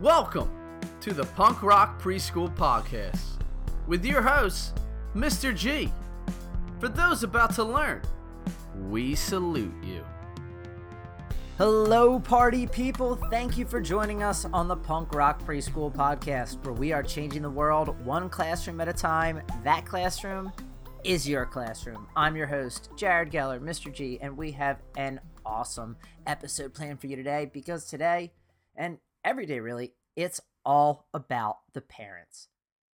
Welcome to the Punk Rock Preschool Podcast with your host, Mr. G. For those about to learn, we salute you. Hello, party people. Thank you for joining us on the Punk Rock Preschool Podcast, where we are changing the world one classroom at a time. That classroom is your classroom. I'm your host, Jared Geller, Mr. G, and we have an awesome episode planned for you today because today, and every day really, it's all about the parents.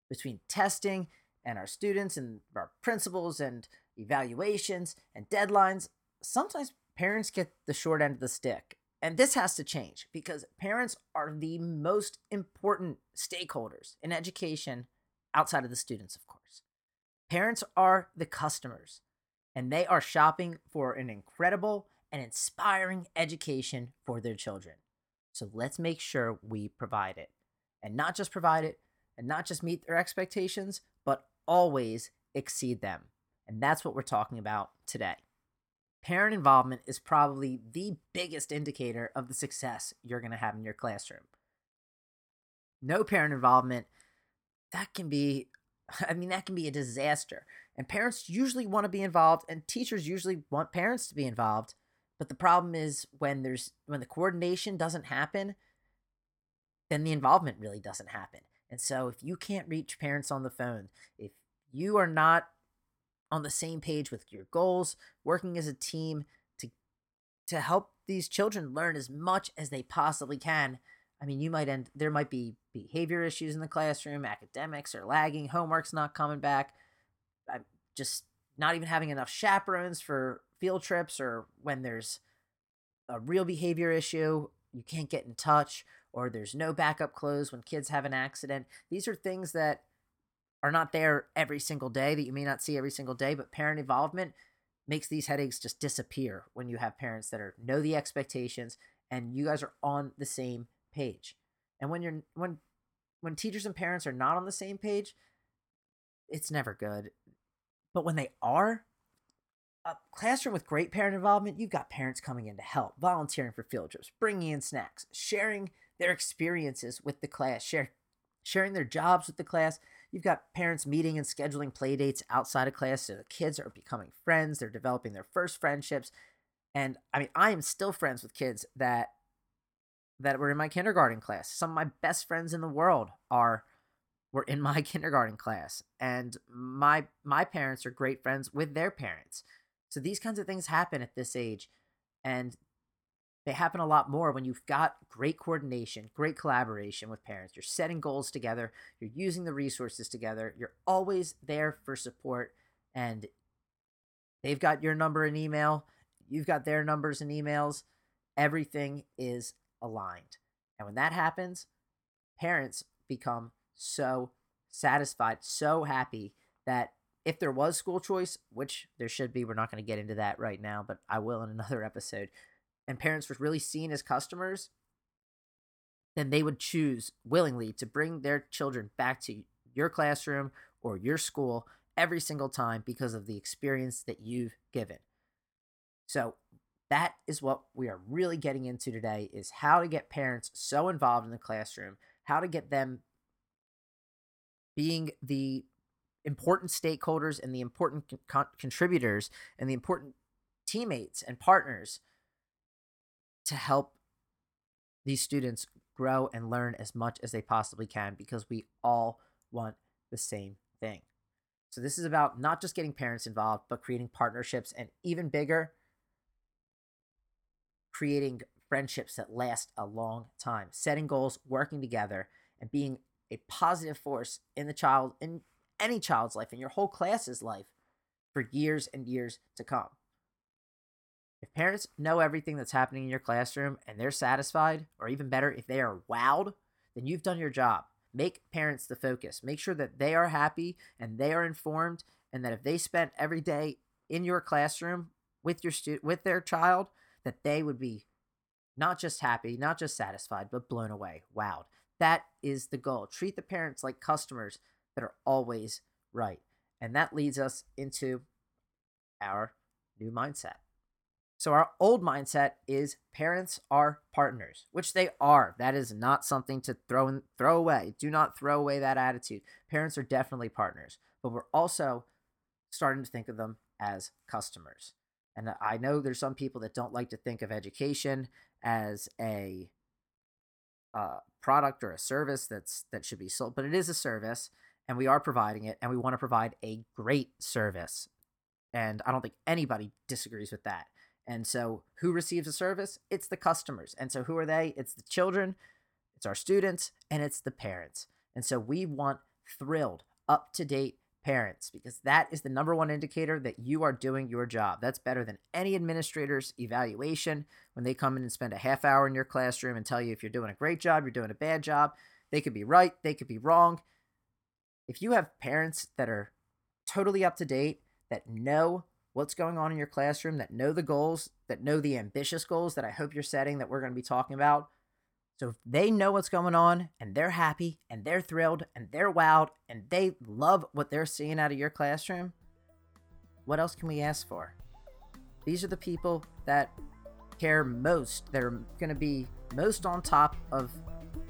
Between testing and our students and our principals and evaluations and deadlines, sometimes parents get the short end of the stick. And this has to change because parents are the most important stakeholders in education outside of the students, of course. Parents are the customers, and they are shopping for an incredible and inspiring education for their children. So let's make sure we provide it. And not just provide it, and not just meet their expectations, but always exceed them. And that's what we're talking about today. Parent involvement is probably the biggest indicator of the success you're going to have in your classroom. No parent involvement, that can be, I mean, that can be a disaster. And parents usually want to be involved, and teachers usually want parents to be involved. But the problem is when there's when the coordination doesn't happen, then the involvement really doesn't happen. And so if you can't reach parents on the phone, if you are not on the same page with your goals, working as a team to to help these children learn as much as they possibly can, I mean, you might end there might be behavior issues in the classroom, academics are lagging, homework's not coming back, I'm just not even having enough chaperones for field trips or when there's a real behavior issue, you can't get in touch, or there's no backup clothes when kids have an accident. These are things that are not there every single day that you may not see every single day, but parent involvement makes these headaches just disappear when you have parents that are know the expectations and you guys are on the same page. And when you're when when teachers and parents are not on the same page, it's never good. But when they are, a classroom with great parent involvement, you've got parents coming in to help, volunteering for field trips, bringing in snacks, sharing their experiences with the class, share, sharing their jobs with the class. You've got parents meeting and scheduling play dates outside of class so the kids are becoming friends, they're developing their first friendships. And I mean, I am still friends with kids that that were in my kindergarten class. Some of my best friends in the world are were in my kindergarten class and my my parents are great friends with their parents so these kinds of things happen at this age, and they happen a lot more when you've got great coordination, great collaboration with parents. You're setting goals together, you're using the resources together, you're always there for support, and they've got your number and email, you've got their numbers and emails. Everything is aligned. And when that happens, parents become so satisfied, so happy that if there was school choice, which there should be, we're not going to get into that right now, but I will in another episode, and parents were really seen as customers, then they would choose willingly to bring their children back to your classroom or your school every single time because of the experience that you've given. So that is what we are really getting into today is how to get parents so involved in the classroom, how to get them being the important stakeholders and the important con- contributors and the important teammates and partners to help these students grow and learn as much as they possibly can because we all want the same thing. So, this is about not just getting parents involved, but creating partnerships and even bigger, creating friendships that last a long time, setting goals, working together, and being a positive force in the child in any child's life, in your whole class's life for years and years to come. If parents know everything that's happening in your classroom and they're satisfied, or even better, if they are wowed, then you've done your job. Make parents the focus. Make sure that they are happy and they are informed, and that if they spent every day in your classroom with your stu- with their child, that they would be not just happy, not just satisfied, but blown away, wowed. That is the goal. Treat the parents like customers that are always right. And that leads us into our new mindset. So our old mindset is parents are partners, which they are. That is not something to throw in, throw away. Do not throw away that attitude. Parents are definitely partners, but we're also starting to think of them as customers. And I know there's some people that don't like to think of education as a uh, product or a service that's that should be sold, but it is a service, and we are providing it, and we want to provide a great service. And I don't think anybody disagrees with that. And so, who receives a service? It's the customers. And so, who are they? It's the children, it's our students, and it's the parents. And so, we want thrilled, up to date parents because that is the number one indicator that you are doing your job. That's better than any administrator's evaluation when they come in and spend a half hour in your classroom and tell you if you're doing a great job, you're doing a bad job. They could be right, they could be wrong. If you have parents that are totally up to date, that know what's going on in your classroom, that know the goals, that know the ambitious goals that I hope you're setting that we're going to be talking about. So if they know what's going on and they're happy and they're thrilled and they're wowed and they love what they're seeing out of your classroom, what else can we ask for? These are the people that care most, that are going to be most on top of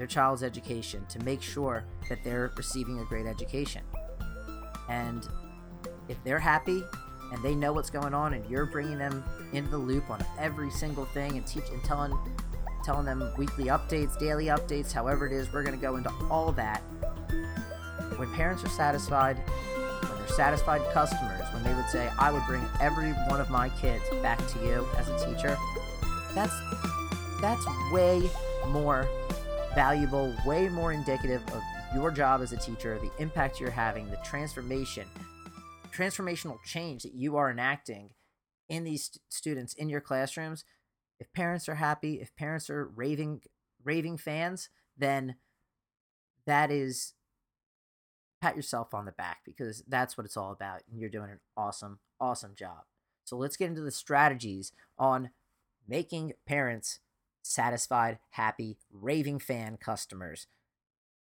their child's education to make sure that they're receiving a great education. And if they're happy and they know what's going on and you're bringing them into the loop on every single thing and teach and telling telling them weekly updates, daily updates, however it is, we're going to go into all that. When parents are satisfied, when they're satisfied customers, when they would say, I would bring every one of my kids back to you as a teacher, that's that's way more valuable, way more indicative of your job as a teacher, the impact you're having, the transformation transformational change that you are enacting in these st- students in your classrooms. If parents are happy if parents are raving raving fans then that is pat yourself on the back because that's what it's all about and you're doing an awesome awesome job. So let's get into the strategies on making parents satisfied happy raving fan customers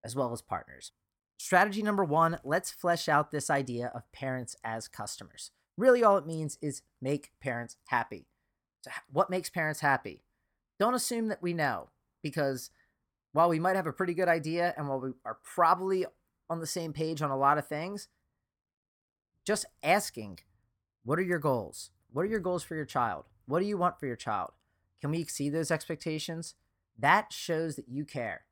as well as partners Strategy number one let's flesh out this idea of parents as customers. Really, all it means is make parents happy. So, what makes parents happy? Don't assume that we know, because while we might have a pretty good idea and while we are probably on the same page on a lot of things, just asking, what are your goals? What are your goals for your child? What do you want for your child? Can we exceed those expectations? That shows that you care.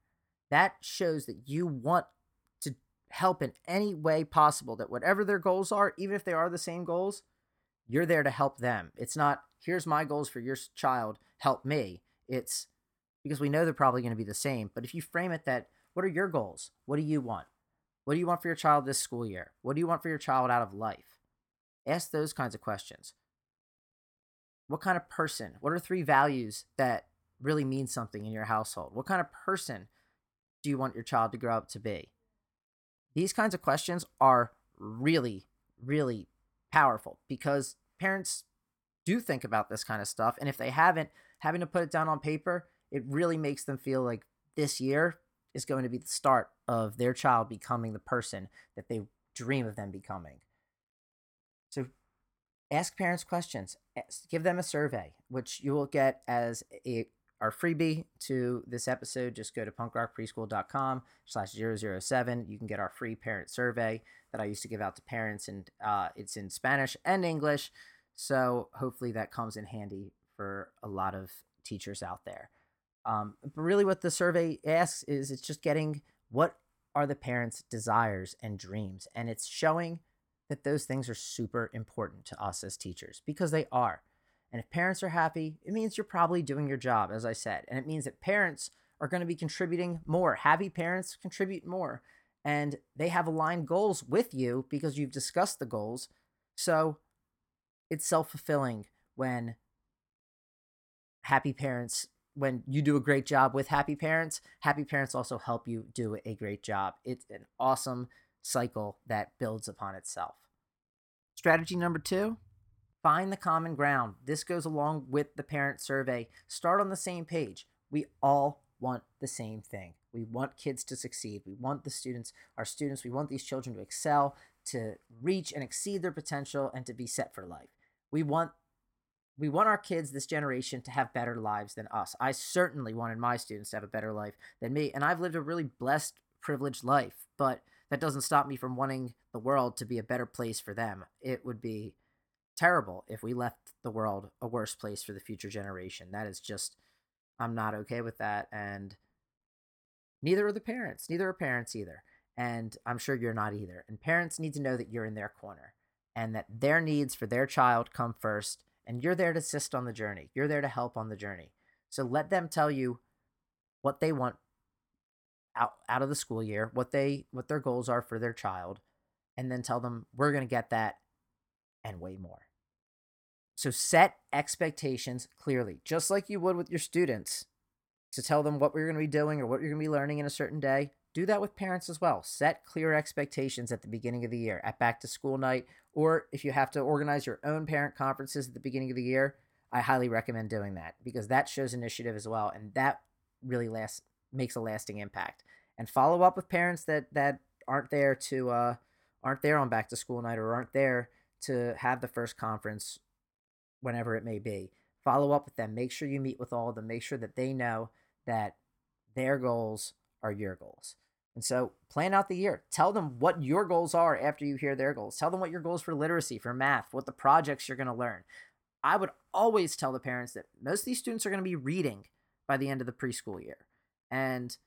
That shows that you want to help in any way possible that whatever their goals are, even if they are the same goals, you're there to help them. It's not, here's my goals for your child, help me. It's because we know they're probably going to be the same. But if you frame it that, what are your goals? What do you want? What do you want for your child this school year? What do you want for your child out of life? Ask those kinds of questions. What kind of person? What are three values that really mean something in your household? What kind of person do you want your child to grow up to be? These kinds of questions are really, really powerful because parents do think about this kind of stuff. And if they haven't, having to put it down on paper, it really makes them feel like this year is going to be the start of their child becoming the person that they dream of them becoming. Ask parents questions, give them a survey, which you will get as a our freebie to this episode, just go to punkrockpreschool.com slash 007. You can get our free parent survey that I used to give out to parents, and uh, it's in Spanish and English. So hopefully that comes in handy for a lot of teachers out there. Um, but really, what the survey asks is it's just getting what are the parents' desires and dreams, and it's showing that those things are super important to us as teachers because they are. And if parents are happy, it means you're probably doing your job, as I said. And it means that parents are going to be contributing more. Happy parents contribute more. And they have aligned goals with you because you've discussed the goals. So it's self fulfilling when happy parents, when you do a great job with happy parents, happy parents also help you do a great job. It's an awesome cycle that builds upon itself. Strategy number two Find the common ground. This goes along with the parent survey. Start on the same page. We all want the same thing. We want kids to succeed. We want the students, our students, we want these children to excel, to reach and exceed their potential, and to be set for life. We want we want our kids this generation to have better lives than us. I certainly wanted my students to have a better life than me, and I've lived a really blessed, privileged life, but that doesn't stop me from wanting the world to be a better place for them. It would be terrible if we left the world a worse place for the future generation. That is just I'm not okay with that and neither are the parents. Neither are parents either. And I'm sure you're not either. And parents need to know that you're in their corner and that their needs for their child come first and you're there to assist on the journey. You're there to help on the journey. So let them tell you what they want out out of the school year, what they what their goals are for their child, and then tell them we're going to get that and way more. So set expectations clearly, just like you would with your students to tell them what we're going to be doing or what you're going to be learning in a certain day. Do that with parents as well. Set clear expectations at the beginning of the year, at back to school night, or if you have to organize your own parent conferences at the beginning of the year, I highly recommend doing that because that shows initiative as well and that really lasts makes a lasting impact. And follow up with parents that that aren't there to uh aren't there on back to school night or aren't there to have the first conference whenever it may be. Follow up with them. Make sure you meet with all of them. Make sure that they know that their goals are your goals. And so plan out the year. Tell them what your goals are after you hear their goals. Tell them what your goals for literacy, for math, what the projects you're going to learn. I would always tell the parents that most of these students are going to be reading by the end of the preschool year. And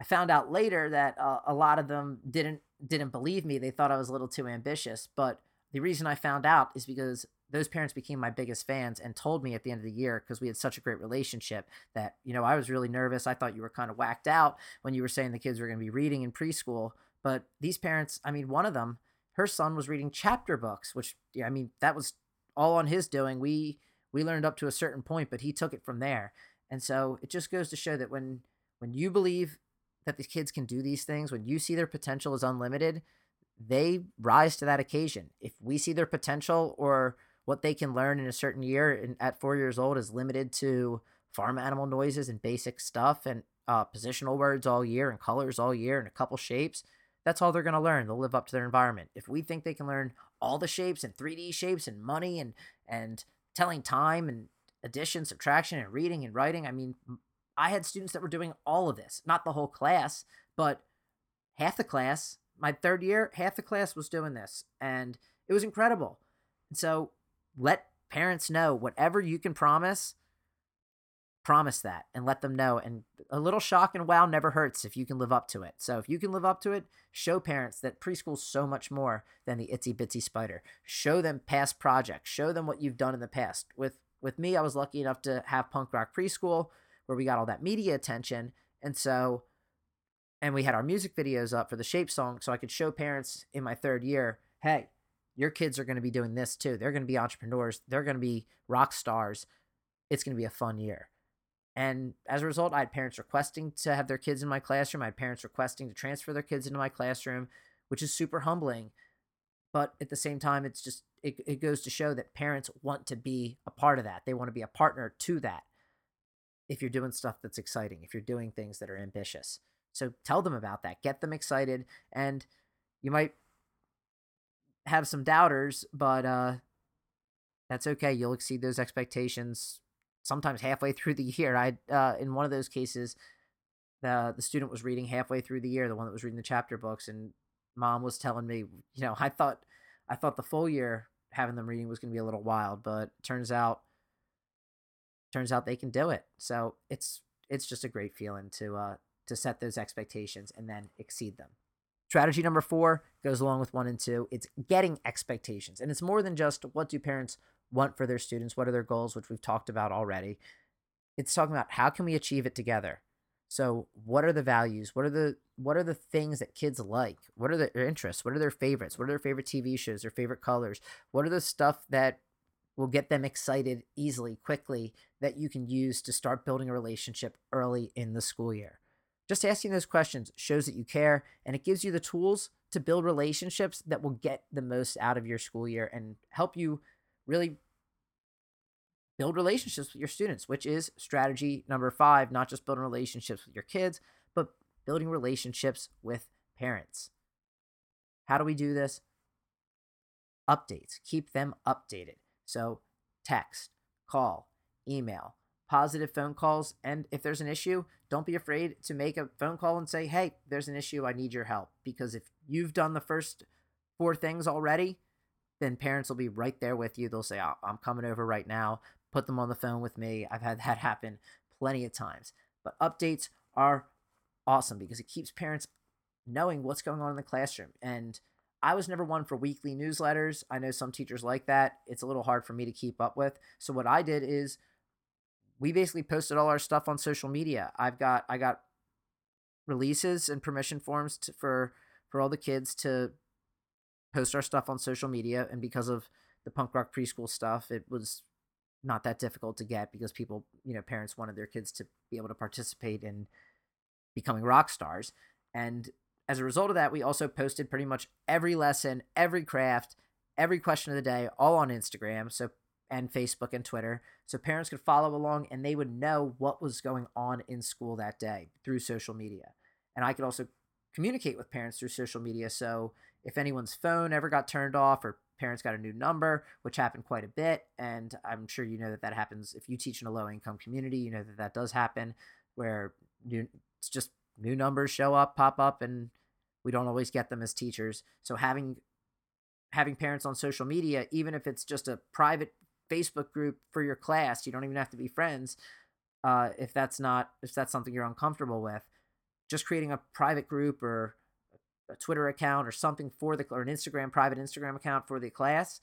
I found out later that uh, a lot of them didn't didn't believe me. They thought I was a little too ambitious, but the reason I found out is because those parents became my biggest fans and told me at the end of the year because we had such a great relationship that you know I was really nervous. I thought you were kind of whacked out when you were saying the kids were going to be reading in preschool, but these parents, I mean, one of them, her son was reading chapter books, which yeah, I mean, that was all on his doing. We we learned up to a certain point, but he took it from there. And so it just goes to show that when when you believe that these kids can do these things, when you see their potential is unlimited, they rise to that occasion. If we see their potential or what they can learn in a certain year and at four years old is limited to farm animal noises and basic stuff and uh, positional words all year and colors all year and a couple shapes, that's all they're going to learn. They'll live up to their environment. If we think they can learn all the shapes and 3D shapes and money and and telling time and addition, subtraction, and reading and writing, I mean, I had students that were doing all of this, not the whole class, but half the class my third year, half the class was doing this, and it was incredible. So let parents know whatever you can promise, promise that and let them know. And a little shock and wow never hurts if you can live up to it. So if you can live up to it, show parents that preschool's so much more than the itsy bitsy spider. Show them past projects. Show them what you've done in the past. With with me, I was lucky enough to have punk rock preschool where we got all that media attention. And so and we had our music videos up for the shape song so i could show parents in my third year hey your kids are going to be doing this too. They're going to be entrepreneurs. They're going to be rock stars. It's going to be a fun year. And as a result i had parents requesting to have their kids in my classroom. I had parents requesting to transfer their kids into my classroom which is super humbling but at the same time it's just it, it goes to show that parents want to be a part of that. They want to be a partner to that if you're doing stuff that's exciting if you're doing things that are ambitious so tell them about that, get them excited, and you might have some doubters, but uh, that's okay. You'll exceed those expectations sometimes halfway through the year. I uh, in one of those cases, the the student was reading halfway through the year, the one that was reading the chapter books, and mom was telling me, you know, I thought I thought the full year having them reading was going to be a little wild, but turns out turns out they can do it. So it's it's just a great feeling to uh to set those expectations and then exceed them. Strategy number four goes along with one and two. It's getting expectations. And it's more than just what do parents want for their students? What are their goals, which we've talked about already? It's talking about how can we achieve it together? So what are the values? What are the what are the things that kids like? What are their interests? What are their favorites? What are their favorite TV shows, their favorite colors? What are the stuff that will get them excited easily, quickly, that you can use to start building a relationship early in the school year? Just asking those questions shows that you care and it gives you the tools to build relationships that will get the most out of your school year and help you really build relationships with your students, which is strategy number five, not just building relationships with your kids, but building relationships with parents. How do we do this? Updates. Keep them updated. So, text, call, email, positive phone calls. And if there's an issue, don't be afraid to make a phone call and say, hey, there's an issue. I need your help. Because if you've done the first four things already, then parents will be right there with you. They'll say, oh, I'm coming over right now. Put them on the phone with me. I've had that happen plenty of times. But updates are awesome because it keeps parents knowing what's going on in the classroom. And I was never one for weekly newsletters. I know some teachers like that. It's a little hard for me to keep up with. So what I did is we basically posted all our stuff on social media. I've got I got releases and permission forms to, for for all the kids to post our stuff on social media and because of the punk rock preschool stuff, it was not that difficult to get because people, you know, parents wanted their kids to be able to participate in becoming rock stars. And as a result of that, we also posted pretty much every lesson, every craft, every question of the day, all on Instagram. So and Facebook and Twitter. So parents could follow along and they would know what was going on in school that day through social media. And I could also communicate with parents through social media. So if anyone's phone ever got turned off or parents got a new number, which happened quite a bit, and I'm sure you know that that happens if you teach in a low income community, you know that that does happen where new, it's just new numbers show up, pop up, and we don't always get them as teachers. So having having parents on social media, even if it's just a private Facebook group for your class, you don't even have to be friends. Uh, if that's not if that's something you're uncomfortable with, just creating a private group or a Twitter account or something for the or an Instagram private Instagram account for the class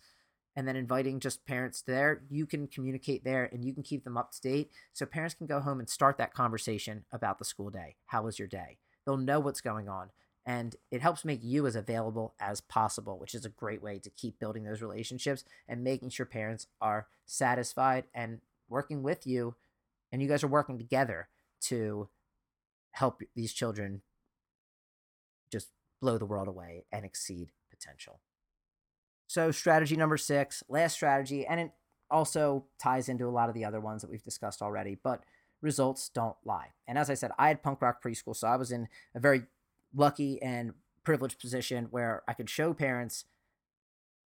and then inviting just parents there, you can communicate there and you can keep them up to date so parents can go home and start that conversation about the school day. How was your day? They'll know what's going on and it helps make you as available as possible, which is a great way to keep building those relationships and making sure parents are satisfied and working with you and you guys are working together to help these children just blow the world away and exceed potential. So, strategy number six, last strategy, and it also ties into a lot of the other ones that we've discussed already, but results don't lie. And as I said, I had punk rock preschool, so I was in a very lucky and privileged position where I could show parents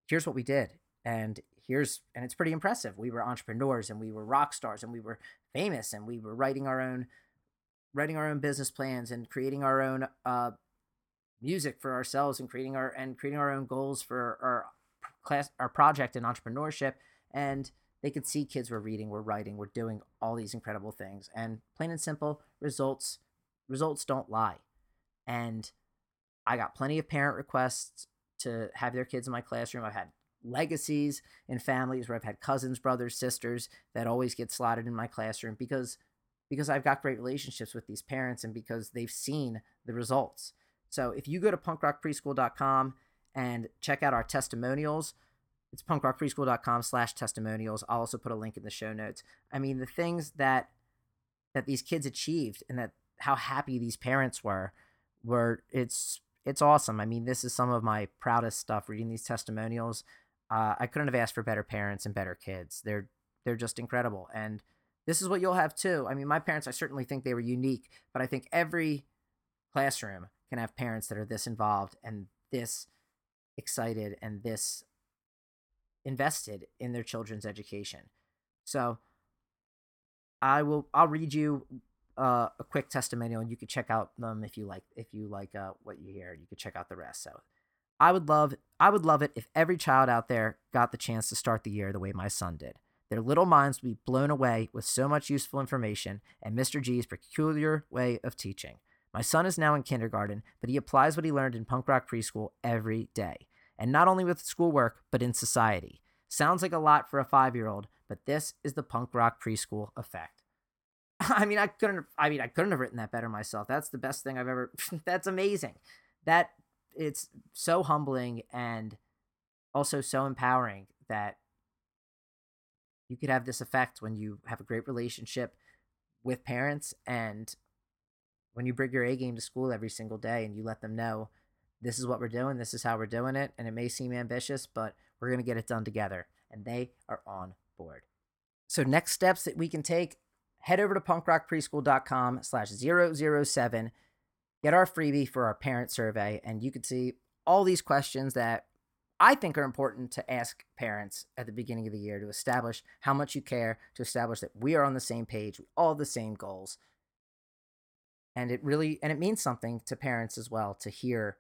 here's what we did and here's and it's pretty impressive. We were entrepreneurs and we were rock stars and we were famous and we were writing our own writing our own business plans and creating our own uh, music for ourselves and creating our and creating our own goals for our class our project in entrepreneurship and they could see kids were reading we're writing we're doing all these incredible things. And plain and simple results results don't lie. And i got plenty of parent requests to have their kids in my classroom. I've had legacies in families where i've had cousins brothers sisters that always get slotted in my classroom because because i've got great relationships with these parents and because they've seen the results. So if you go to punkrockpreschool.com and check out our testimonials, it's punkrockpreschool.com slash testimonials. I'll also put a link in the show notes. I mean, the things that that these kids achieved and that how happy these parents were were it's it's awesome. I mean, this is some of my proudest stuff reading these testimonials. Uh, I couldn't have asked for better parents and better kids. They're they're just incredible. And this is what you'll have too. I mean, my parents, I certainly think they were unique, but I think every classroom can have parents that are this involved and this excited and this invested in their children's education. So I will I'll read you uh, a quick testimonial and you could check out them if you like if you like uh, what you hear. You could check out the rest. So I would love I would love it if every child out there got the chance to start the year the way my son did. Their little minds would be blown away with so much useful information and Mr. G's peculiar way of teaching. My son is now in kindergarten, but he applies what he learned in punk rock preschool every day. And not only with schoolwork, but in society. Sounds like a lot for a five year old, but this is the punk rock preschool effect. I mean, I couldn't. I mean, I couldn't have written that better myself. That's the best thing I've ever. that's amazing. That it's so humbling and also so empowering that you could have this effect when you have a great relationship with parents and when you bring your A game to school every single day and you let them know this is what we're doing, this is how we're doing it, and it may seem ambitious, but we're going to get it done together. And they are on board. So next steps that we can take, head over to punkrockpreschool.com slash 007, get our freebie for our parent survey, and you can see all these questions that I think are important to ask parents at the beginning of the year to establish how much you care, to establish that we are on the same page, all the same goals. And it really and it means something to parents as well to hear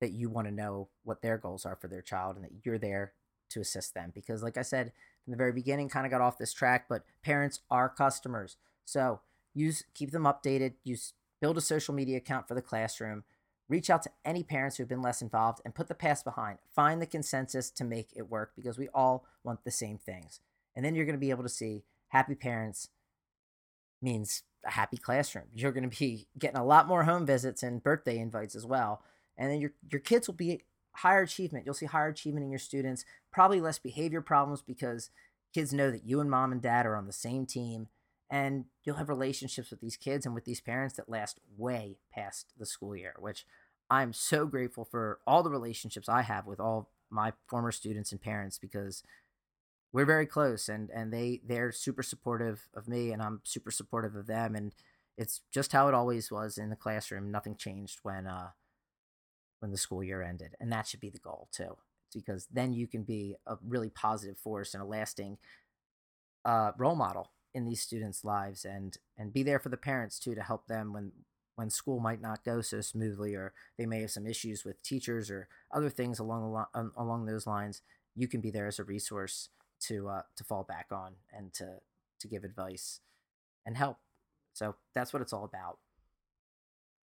that you want to know what their goals are for their child and that you're there to assist them because like I said from the very beginning kind of got off this track, but parents are customers. So, use keep them updated, use build a social media account for the classroom Reach out to any parents who have been less involved and put the past behind. Find the consensus to make it work because we all want the same things. And then you're going to be able to see happy parents means a happy classroom. You're going to be getting a lot more home visits and birthday invites as well. And then your your kids will be higher achievement. You'll see higher achievement in your students, probably less behavior problems because kids know that you and mom and dad are on the same team and you'll have relationships with these kids and with these parents that last way past the school year which i'm so grateful for all the relationships i have with all my former students and parents because we're very close and and they they're super supportive of me and i'm super supportive of them and it's just how it always was in the classroom nothing changed when uh when the school year ended and that should be the goal too because then you can be a really positive force and a lasting uh, role model in these students' lives and and be there for the parents too to help them when when school might not go so smoothly or they may have some issues with teachers or other things along the um, along those lines. You can be there as a resource to uh, to fall back on and to to give advice and help so that's what it's all about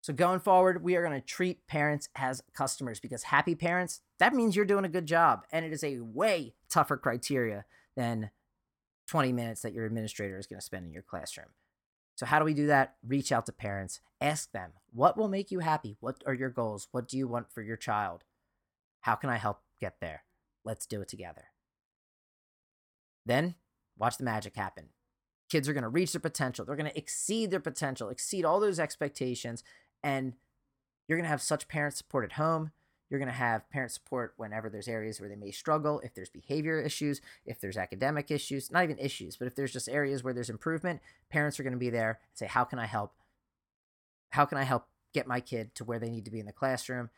so going forward we are going to treat parents as customers because happy parents that means you're doing a good job and it is a way tougher criteria than 20 minutes that your administrator is going to spend in your classroom. So, how do we do that? Reach out to parents, ask them, what will make you happy? What are your goals? What do you want for your child? How can I help get there? Let's do it together. Then, watch the magic happen. Kids are going to reach their potential. They're going to exceed their potential, exceed all those expectations, and you're going to have such parent support at home. You're going to have parent support whenever there's areas where they may struggle, if there's behavior issues, if there's academic issues, not even issues, but if there's just areas where there's improvement, parents are going to be there and say, How can I help? How can I help get my kid to where they need to be in the classroom?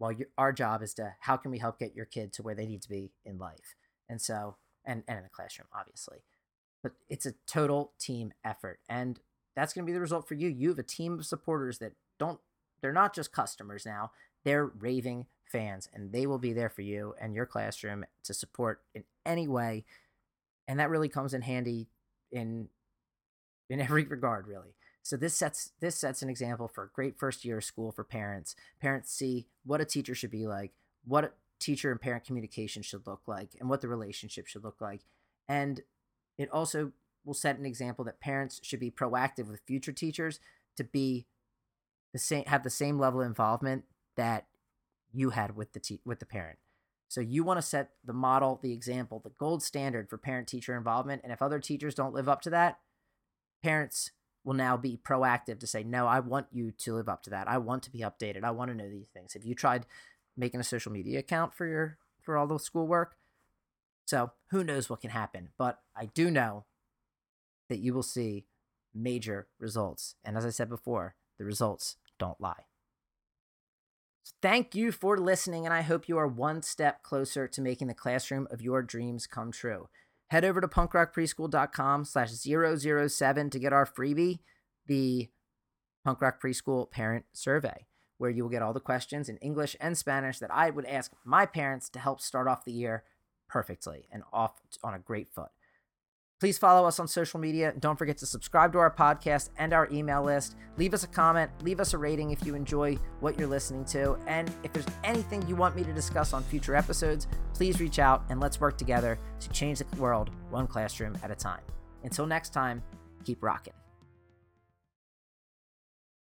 Well, you, our job is to how can we help get your kid to where they need to be in life? And so, and, and in the classroom, obviously. But it's a total team effort. And that's going to be the result for you. You have a team of supporters that don't, they're not just customers now they're raving fans and they will be there for you and your classroom to support in any way. And that really comes in handy in in every regard really. So this sets this sets an example for a great first year of school for parents. Parents see what a teacher should be like, what teacher and parent communication should look like, and what the relationship should look like. And it also will set an example that parents should be proactive with future teachers to be the same have the same level of involvement that you had with the te- with the parent. So you want to set the model, the example, the gold standard for parent teacher involvement and if other teachers don't live up to that, parents will now be proactive to say, "No, I want you to live up to that. I want to be updated. I want to know these things." Have you tried making a social media account for your for all the schoolwork? So, who knows what can happen, but I do know that you will see major results. And as I said before, the results don't lie. So Thank you for listening, and I hope you are one step closer to making the classroom of your dreams come true. Head over to punkrockpreschool.com slash 007 to get our freebie, the Punk Rock Preschool Parent Survey, where you will get all the questions in English and Spanish that I would ask my parents to help start off the year perfectly and off on a great foot. Please follow us on social media. Don't forget to subscribe to our podcast and our email list. Leave us a comment, leave us a rating if you enjoy what you're listening to. And if there's anything you want me to discuss on future episodes, please reach out and let's work together to change the world one classroom at a time. Until next time, keep rocking.